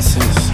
pieces.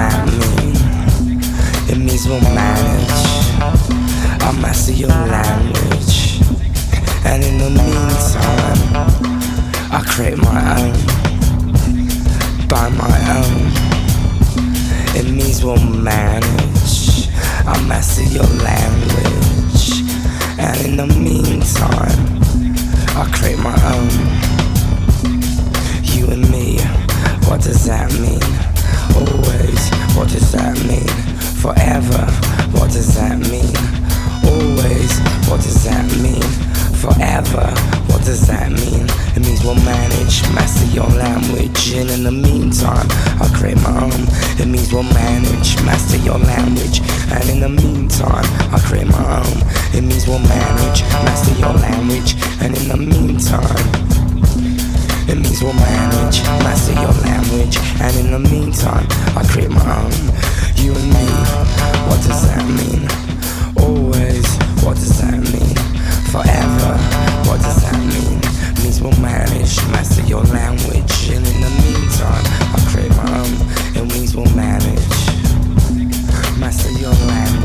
not me. It means we'll manage. I'll master your language. And in the meantime, I create my own. By my own. It means we'll manage. I'll master your language. And in the meantime, I create my own. You and me, what does that mean? Always, what does that mean? Forever, what does that mean? Always, what does that mean? Forever, what does that mean? It means we'll manage, master your language, and in the meantime, I'll create my own. It means we'll manage, master your language, and in the meantime, I'll create my own. It means we'll manage, master your language, and in the meantime. It means we'll manage, master your language, and in the meantime, I create my own. You and me, what does that mean? Always, what does that mean? Forever, what does that mean? It means we'll manage, master your language, and in the meantime, I create my own. It means we'll manage, master your language.